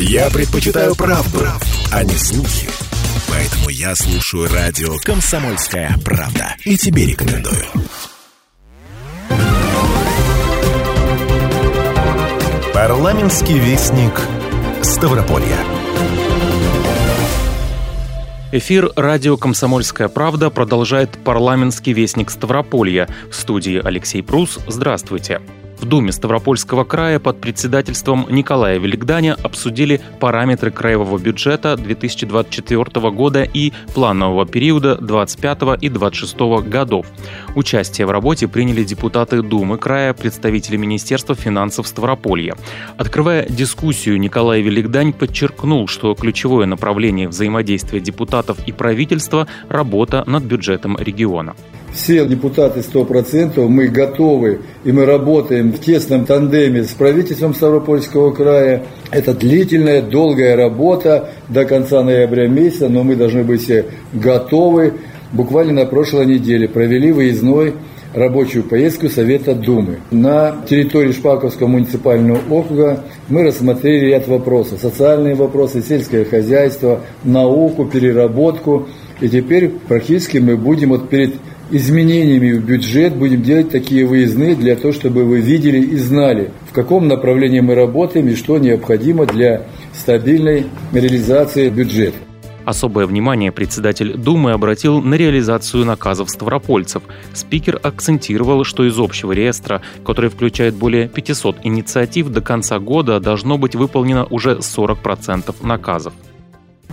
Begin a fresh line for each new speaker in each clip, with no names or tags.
Я предпочитаю правду, а не слухи. Поэтому я слушаю радио «Комсомольская правда». И тебе рекомендую. Парламентский вестник Ставрополья.
Эфир радио «Комсомольская правда» продолжает парламентский вестник Ставрополья. В студии Алексей Прус. Здравствуйте. В Думе Ставропольского края под председательством Николая Великданя обсудили параметры краевого бюджета 2024 года и планового периода 25 и 26 годов. Участие в работе приняли депутаты Думы края, представители Министерства финансов Ставрополья. Открывая дискуссию, Николай Великдань подчеркнул, что ключевое направление взаимодействия депутатов и правительства – работа над бюджетом региона
все депутаты 100%, мы готовы и мы работаем в тесном тандеме с правительством Ставропольского края. Это длительная, долгая работа до конца ноября месяца, но мы должны быть готовы. Буквально на прошлой неделе провели выездной рабочую поездку Совета Думы. На территории Шпаковского муниципального округа мы рассмотрели ряд вопросов. Социальные вопросы, сельское хозяйство, науку, переработку. И теперь практически мы будем вот перед изменениями в бюджет будем делать такие выездные для того, чтобы вы видели и знали, в каком направлении мы работаем и что необходимо для стабильной реализации бюджета.
Особое внимание председатель Думы обратил на реализацию наказов ставропольцев. Спикер акцентировал, что из общего реестра, который включает более 500 инициатив, до конца года должно быть выполнено уже 40% наказов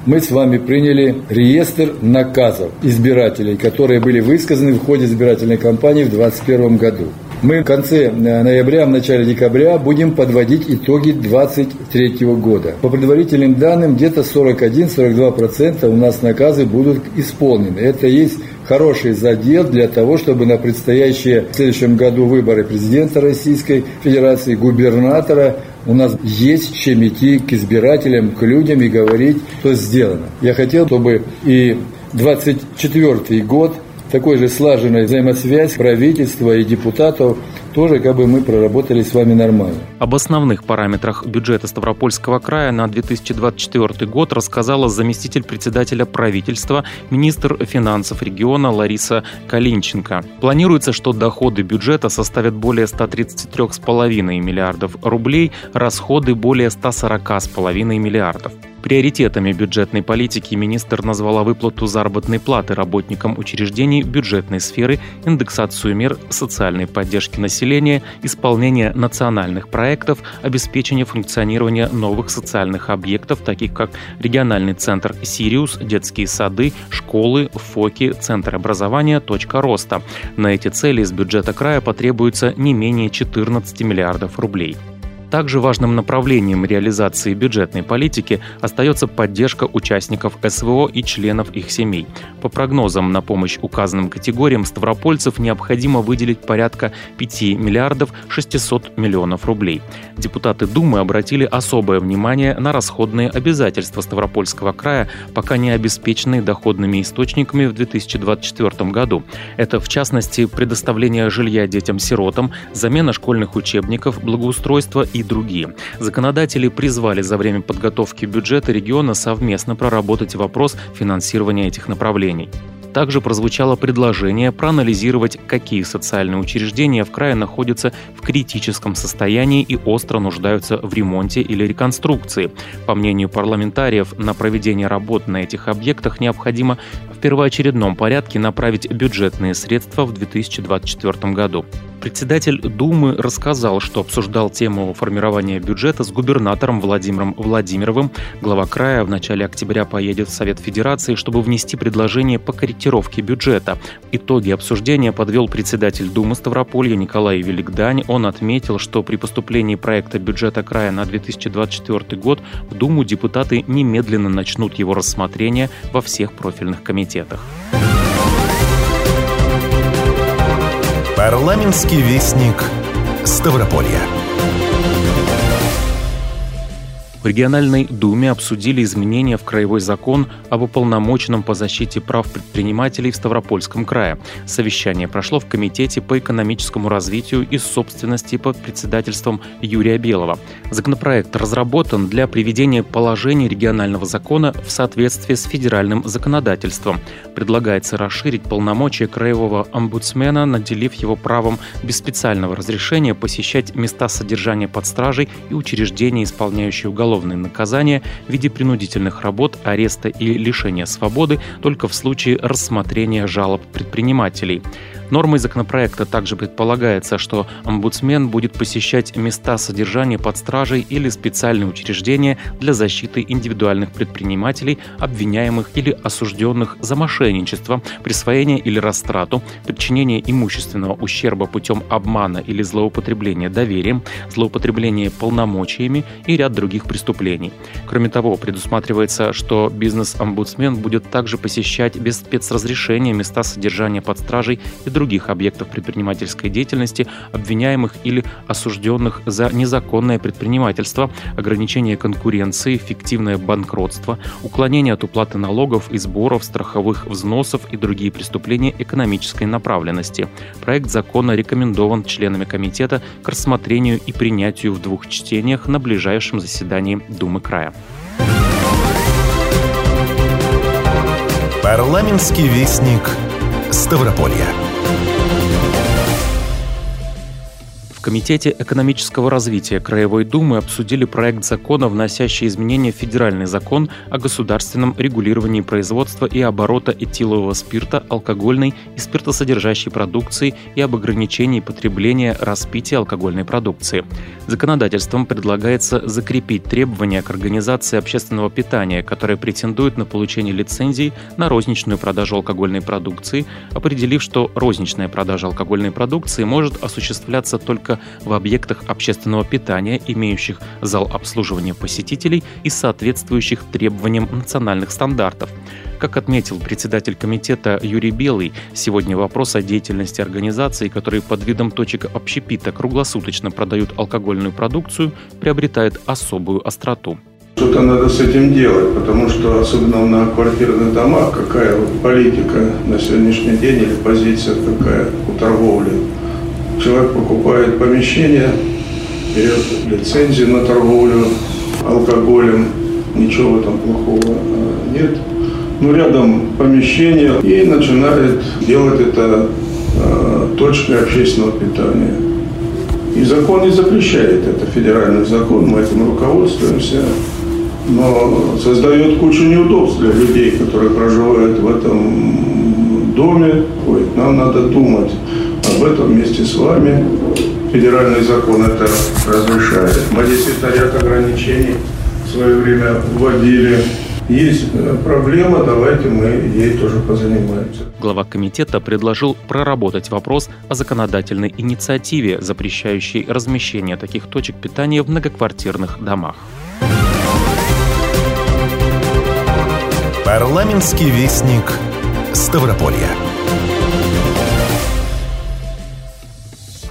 мы с вами приняли реестр наказов избирателей, которые были высказаны в ходе избирательной кампании в 2021 году. Мы в конце э, ноября, в начале декабря будем подводить итоги 2023 года. По предварительным данным, где-то 41-42% у нас наказы будут исполнены. Это есть хороший задел для того, чтобы на предстоящие в следующем году выборы президента Российской Федерации, губернатора, у нас есть чем идти к избирателям, к людям и говорить, что сделано. Я хотел, чтобы и 24 год такой же слаженной взаимосвязь правительства и депутатов тоже как бы мы проработали с вами нормально.
Об основных параметрах бюджета Ставропольского края на 2024 год рассказала заместитель председателя правительства, министр финансов региона Лариса Калинченко. Планируется, что доходы бюджета составят более 133,5 миллиардов рублей, расходы более 140,5 миллиардов. Приоритетами бюджетной политики министр назвала выплату заработной платы работникам учреждений бюджетной сферы, индексацию мер социальной поддержки населения, исполнение национальных проектов, обеспечение функционирования новых социальных объектов, таких как региональный центр «Сириус», детские сады, школы, ФОКи, Центр образования, точка роста. На эти цели из бюджета края потребуется не менее 14 миллиардов рублей. Также важным направлением реализации бюджетной политики остается поддержка участников СВО и членов их семей. По прогнозам, на помощь указанным категориям ставропольцев необходимо выделить порядка 5 миллиардов 600 миллионов рублей. Депутаты Думы обратили особое внимание на расходные обязательства Ставропольского края, пока не обеспеченные доходными источниками в 2024 году. Это, в частности, предоставление жилья детям-сиротам, замена школьных учебников, благоустройство и другие. Законодатели призвали за время подготовки бюджета региона совместно проработать вопрос финансирования этих направлений. Также прозвучало предложение проанализировать, какие социальные учреждения в крае находятся в критическом состоянии и остро нуждаются в ремонте или реконструкции. По мнению парламентариев, на проведение работ на этих объектах необходимо в первоочередном порядке направить бюджетные средства в 2024 году. Председатель Думы рассказал, что обсуждал тему формирования бюджета с губернатором Владимиром Владимировым. Глава края в начале октября поедет в Совет Федерации, чтобы внести предложение по корректировке бюджета. Итоги обсуждения подвел председатель Думы Ставрополья Николай Великдань. Он отметил, что при поступлении проекта бюджета края на 2024 год в Думу депутаты немедленно начнут его рассмотрение во всех профильных комитетах.
Парламентский вестник Ставрополья.
В региональной думе обсудили изменения в Краевой закон об уполномоченном по защите прав предпринимателей в Ставропольском крае. Совещание прошло в Комитете по экономическому развитию и собственности под председательством Юрия Белого. Законопроект разработан для приведения положений регионального закона в соответствии с федеральным законодательством. Предлагается расширить полномочия краевого омбудсмена, наделив его правом без специального разрешения посещать места содержания под стражей и учреждения, исполняющие уголовные наказания в виде принудительных работ, ареста и лишения свободы только в случае рассмотрения жалоб предпринимателей. Нормой законопроекта также предполагается, что омбудсмен будет посещать места содержания под стражей или специальные учреждения для защиты индивидуальных предпринимателей, обвиняемых или осужденных за мошенничество, присвоение или растрату, причинение имущественного ущерба путем обмана или злоупотребления доверием, злоупотребление полномочиями и ряд других преступлений. Кроме того, предусматривается, что бизнес-омбудсмен будет также посещать без спецразрешения места содержания под стражей и других объектов предпринимательской деятельности, обвиняемых или осужденных за незаконное предпринимательство, ограничение конкуренции, фиктивное банкротство, уклонение от уплаты налогов и сборов, страховых взносов и другие преступления экономической направленности. Проект закона рекомендован членами комитета к рассмотрению и принятию в двух чтениях на ближайшем заседании Думы края.
Парламентский вестник Ставрополья.
Thank you Комитете экономического развития Краевой Думы обсудили проект закона, вносящий изменения в федеральный закон о государственном регулировании производства и оборота этилового спирта, алкогольной и спиртосодержащей продукции и об ограничении потребления распития алкогольной продукции. Законодательством предлагается закрепить требования к организации общественного питания, которая претендует на получение лицензий на розничную продажу алкогольной продукции, определив, что розничная продажа алкогольной продукции может осуществляться только в объектах общественного питания, имеющих зал обслуживания посетителей и соответствующих требованиям национальных стандартов. Как отметил председатель комитета Юрий Белый, сегодня вопрос о деятельности организаций, которые под видом точек общепита круглосуточно продают алкогольную продукцию, приобретает особую остроту.
Что-то надо с этим делать, потому что особенно на квартирных домах какая политика на сегодняшний день или позиция какая у торговли человек покупает помещение, берет лицензию на торговлю алкоголем, ничего этом плохого а, нет. Но ну, рядом помещение и начинает делать это э, точкой общественного питания. И закон не запрещает это, федеральный закон, мы этим руководствуемся, но создает кучу неудобств для людей, которые проживают в этом доме. Ой, нам надо думать, об этом вместе с вами. Федеральный закон это разрешает. Мы действительно ряд ограничений в свое время вводили. Есть э, проблема, давайте мы ей тоже позанимаемся.
Глава комитета предложил проработать вопрос о законодательной инициативе, запрещающей размещение таких точек питания в многоквартирных домах.
Парламентский вестник Ставрополья.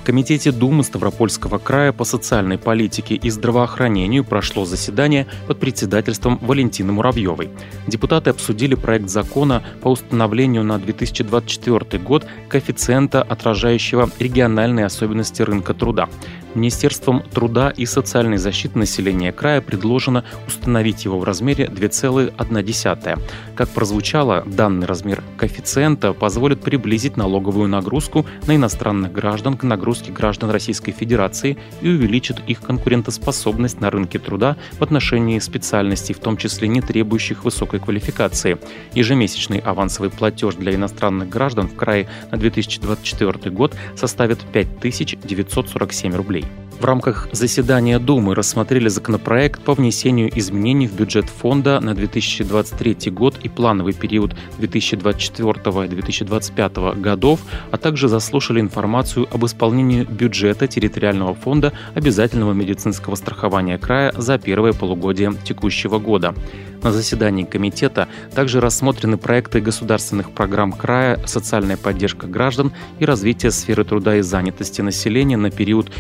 Комитете Думы Ставропольского края по социальной политике и здравоохранению прошло заседание под председательством Валентины Муравьевой. Депутаты обсудили проект закона по установлению на 2024 год коэффициента, отражающего региональные особенности рынка труда. Министерством труда и социальной защиты населения края предложено установить его в размере 2,1. Как прозвучало, данный размер коэффициента позволит приблизить налоговую нагрузку на иностранных граждан к нагрузке граждан Российской Федерации и увеличит их конкурентоспособность на рынке труда в отношении специальностей, в том числе не требующих высокой квалификации. Ежемесячный авансовый платеж для иностранных граждан в крае на 2024 год составит 5947 рублей. В рамках заседания Думы рассмотрели законопроект по внесению изменений в бюджет фонда на 2023 год и плановый период 2024-2025 годов, а также заслушали информацию об исполнении бюджета территориального фонда обязательного медицинского страхования края за первое полугодие текущего года. На заседании комитета также рассмотрены проекты государственных программ края «Социальная поддержка граждан» и развитие сферы труда и занятости населения на период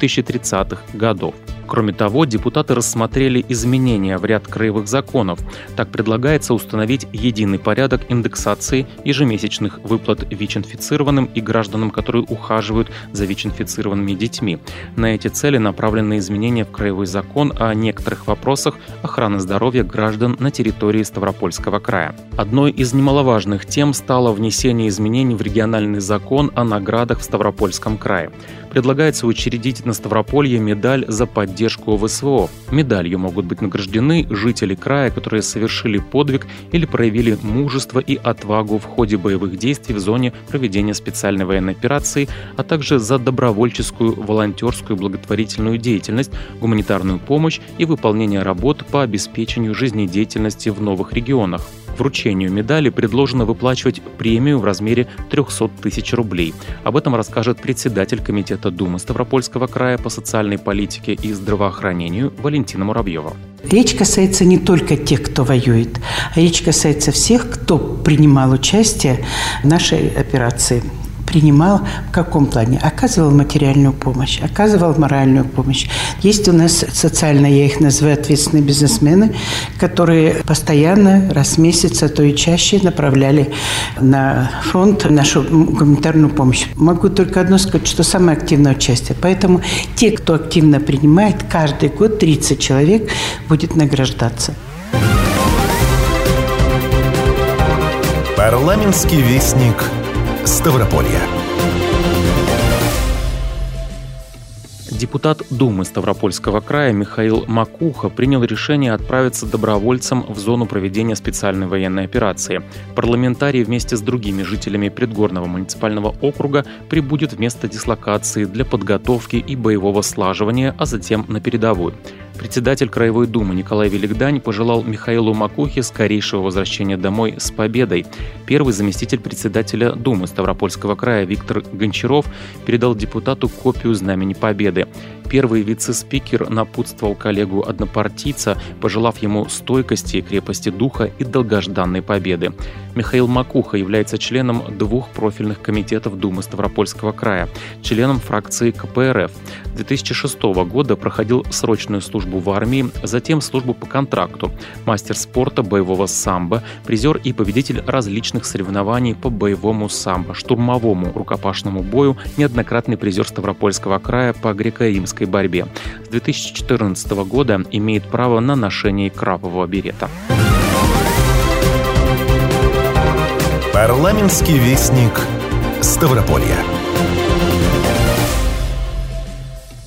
2024-2030 годов. Кроме того, депутаты рассмотрели изменения в ряд краевых законов. Так предлагается установить единый порядок индексации ежемесячных выплат ВИЧ-инфицированным и гражданам, которые ухаживают за ВИЧ-инфицированными детьми. На эти цели направлены изменения в краевой закон о некоторых вопросах охраны здоровья граждан на территории Ставропольского края. Одной из немаловажных тем стало внесение изменений в региональный закон о наградах в Ставропольском крае предлагается учредить на Ставрополье медаль за поддержку ВСВО. Медалью могут быть награждены жители края, которые совершили подвиг или проявили мужество и отвагу в ходе боевых действий в зоне проведения специальной военной операции, а также за добровольческую, волонтерскую благотворительную деятельность, гуманитарную помощь и выполнение работ по обеспечению жизнедеятельности в новых регионах. Вручению медали предложено выплачивать премию в размере 300 тысяч рублей. Об этом расскажет председатель Комитета Думы Ставропольского края по социальной политике и здравоохранению Валентина Муравьева.
Речь касается не только тех, кто воюет, а речь касается всех, кто принимал участие в нашей операции принимал в каком плане? Оказывал материальную помощь, оказывал моральную помощь. Есть у нас социально, я их называю, ответственные бизнесмены, которые постоянно, раз в месяц, а то и чаще направляли на фронт нашу гуманитарную помощь. Могу только одно сказать, что самое активное участие. Поэтому те, кто активно принимает, каждый год 30 человек будет награждаться.
Парламентский вестник Ставрополья.
Депутат Думы Ставропольского края Михаил Макуха принял решение отправиться добровольцем в зону проведения специальной военной операции. Парламентарий вместе с другими жителями предгорного муниципального округа прибудет в место дислокации для подготовки и боевого слаживания, а затем на передовую. Председатель Краевой Думы Николай Великдань пожелал Михаилу Макухе скорейшего возвращения домой с победой. Первый заместитель председателя Думы Ставропольского края Виктор Гончаров передал депутату копию Знамени Победы. Первый вице-спикер напутствовал коллегу-однопартийца, пожелав ему стойкости крепости духа и долгожданной победы. Михаил Макуха является членом двух профильных комитетов Думы Ставропольского края, членом фракции КПРФ. 2006 года проходил срочную службу в армии, затем службу по контракту, мастер спорта боевого самбо, призер и победитель различных соревнований по боевому самбо, штурмовому рукопашному бою, неоднократный призер Ставропольского края по греко-римской гражданской борьбе. С 2014 года имеет право на ношение крапового берета.
Парламентский вестник Ставрополья.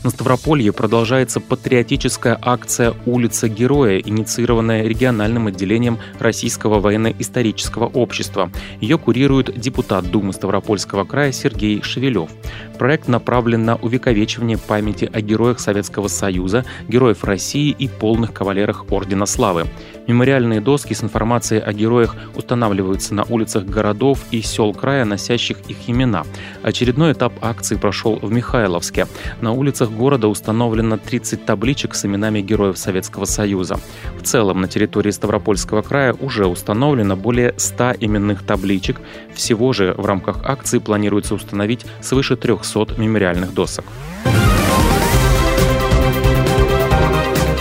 На Ставрополье продолжается патриотическая акция «Улица Героя», инициированная региональным отделением Российского военно-исторического общества. Ее курирует депутат Думы Ставропольского края Сергей Шевелев. Проект направлен на увековечивание памяти о героях Советского Союза, героев России и полных кавалерах Ордена Славы. Мемориальные доски с информацией о героях устанавливаются на улицах городов и сел края, носящих их имена. Очередной этап акции прошел в Михайловске. На улицах города установлено 30 табличек с именами героев Советского Союза. В целом на территории Ставропольского края уже установлено более 100 именных табличек. Всего же в рамках акции планируется установить свыше 300 мемориальных досок.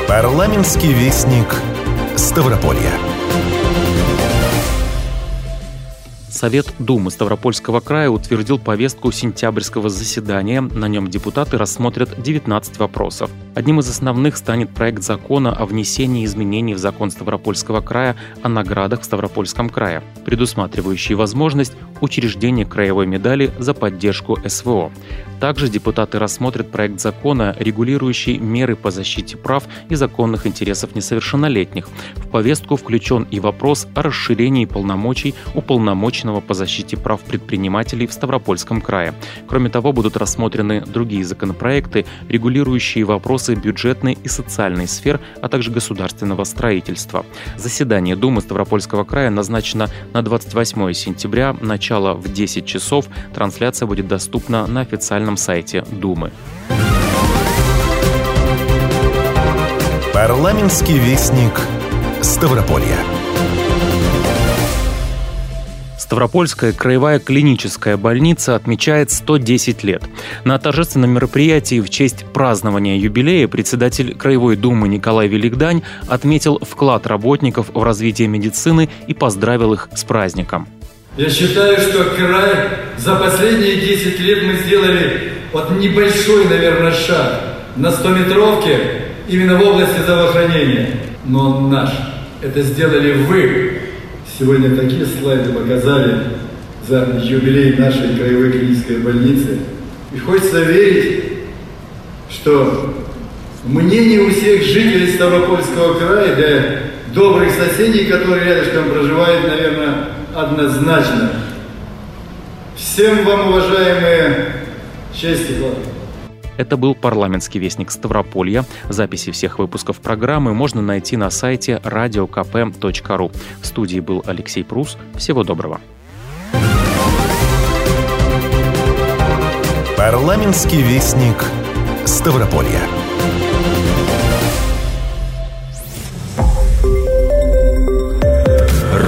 Парламентский вестник Ставрополья.
Совет Думы Ставропольского края утвердил повестку сентябрьского заседания. На нем депутаты рассмотрят 19 вопросов. Одним из основных станет проект закона о внесении изменений в закон Ставропольского края о наградах в Ставропольском крае, предусматривающий возможность учреждения краевой медали за поддержку СВО. Также депутаты рассмотрят проект закона, регулирующий меры по защите прав и законных интересов несовершеннолетних. В повестку включен и вопрос о расширении полномочий уполномоченного по защите прав предпринимателей в Ставропольском крае. Кроме того, будут рассмотрены другие законопроекты, регулирующие вопросы бюджетной и социальной сфер, а также государственного строительства. Заседание Думы Ставропольского края назначено на 28 сентября, начало в 10 часов. Трансляция будет доступна на официальном официальном сайте Думы.
Парламентский вестник Ставрополья.
Ставропольская краевая клиническая больница отмечает 110 лет. На торжественном мероприятии в честь празднования юбилея председатель Краевой думы Николай Великдань отметил вклад работников в развитие медицины и поздравил их с праздником.
Я считаю, что край за последние 10 лет мы сделали вот небольшой, наверное, шаг на 100-метровке именно в области здравоохранения. Но он наш. Это сделали вы. Сегодня такие слайды показали за юбилей нашей краевой клинической больницы. И хочется верить, что мнение у всех жителей Ставропольского края, да добрых соседей, которые рядышком проживают, наверное, однозначно. Всем вам, уважаемые, честь и хвала.
Это был парламентский вестник Ставрополья. Записи всех выпусков программы можно найти на сайте radiokp.ru. В студии был Алексей Прус. Всего доброго.
Парламентский вестник Ставрополья.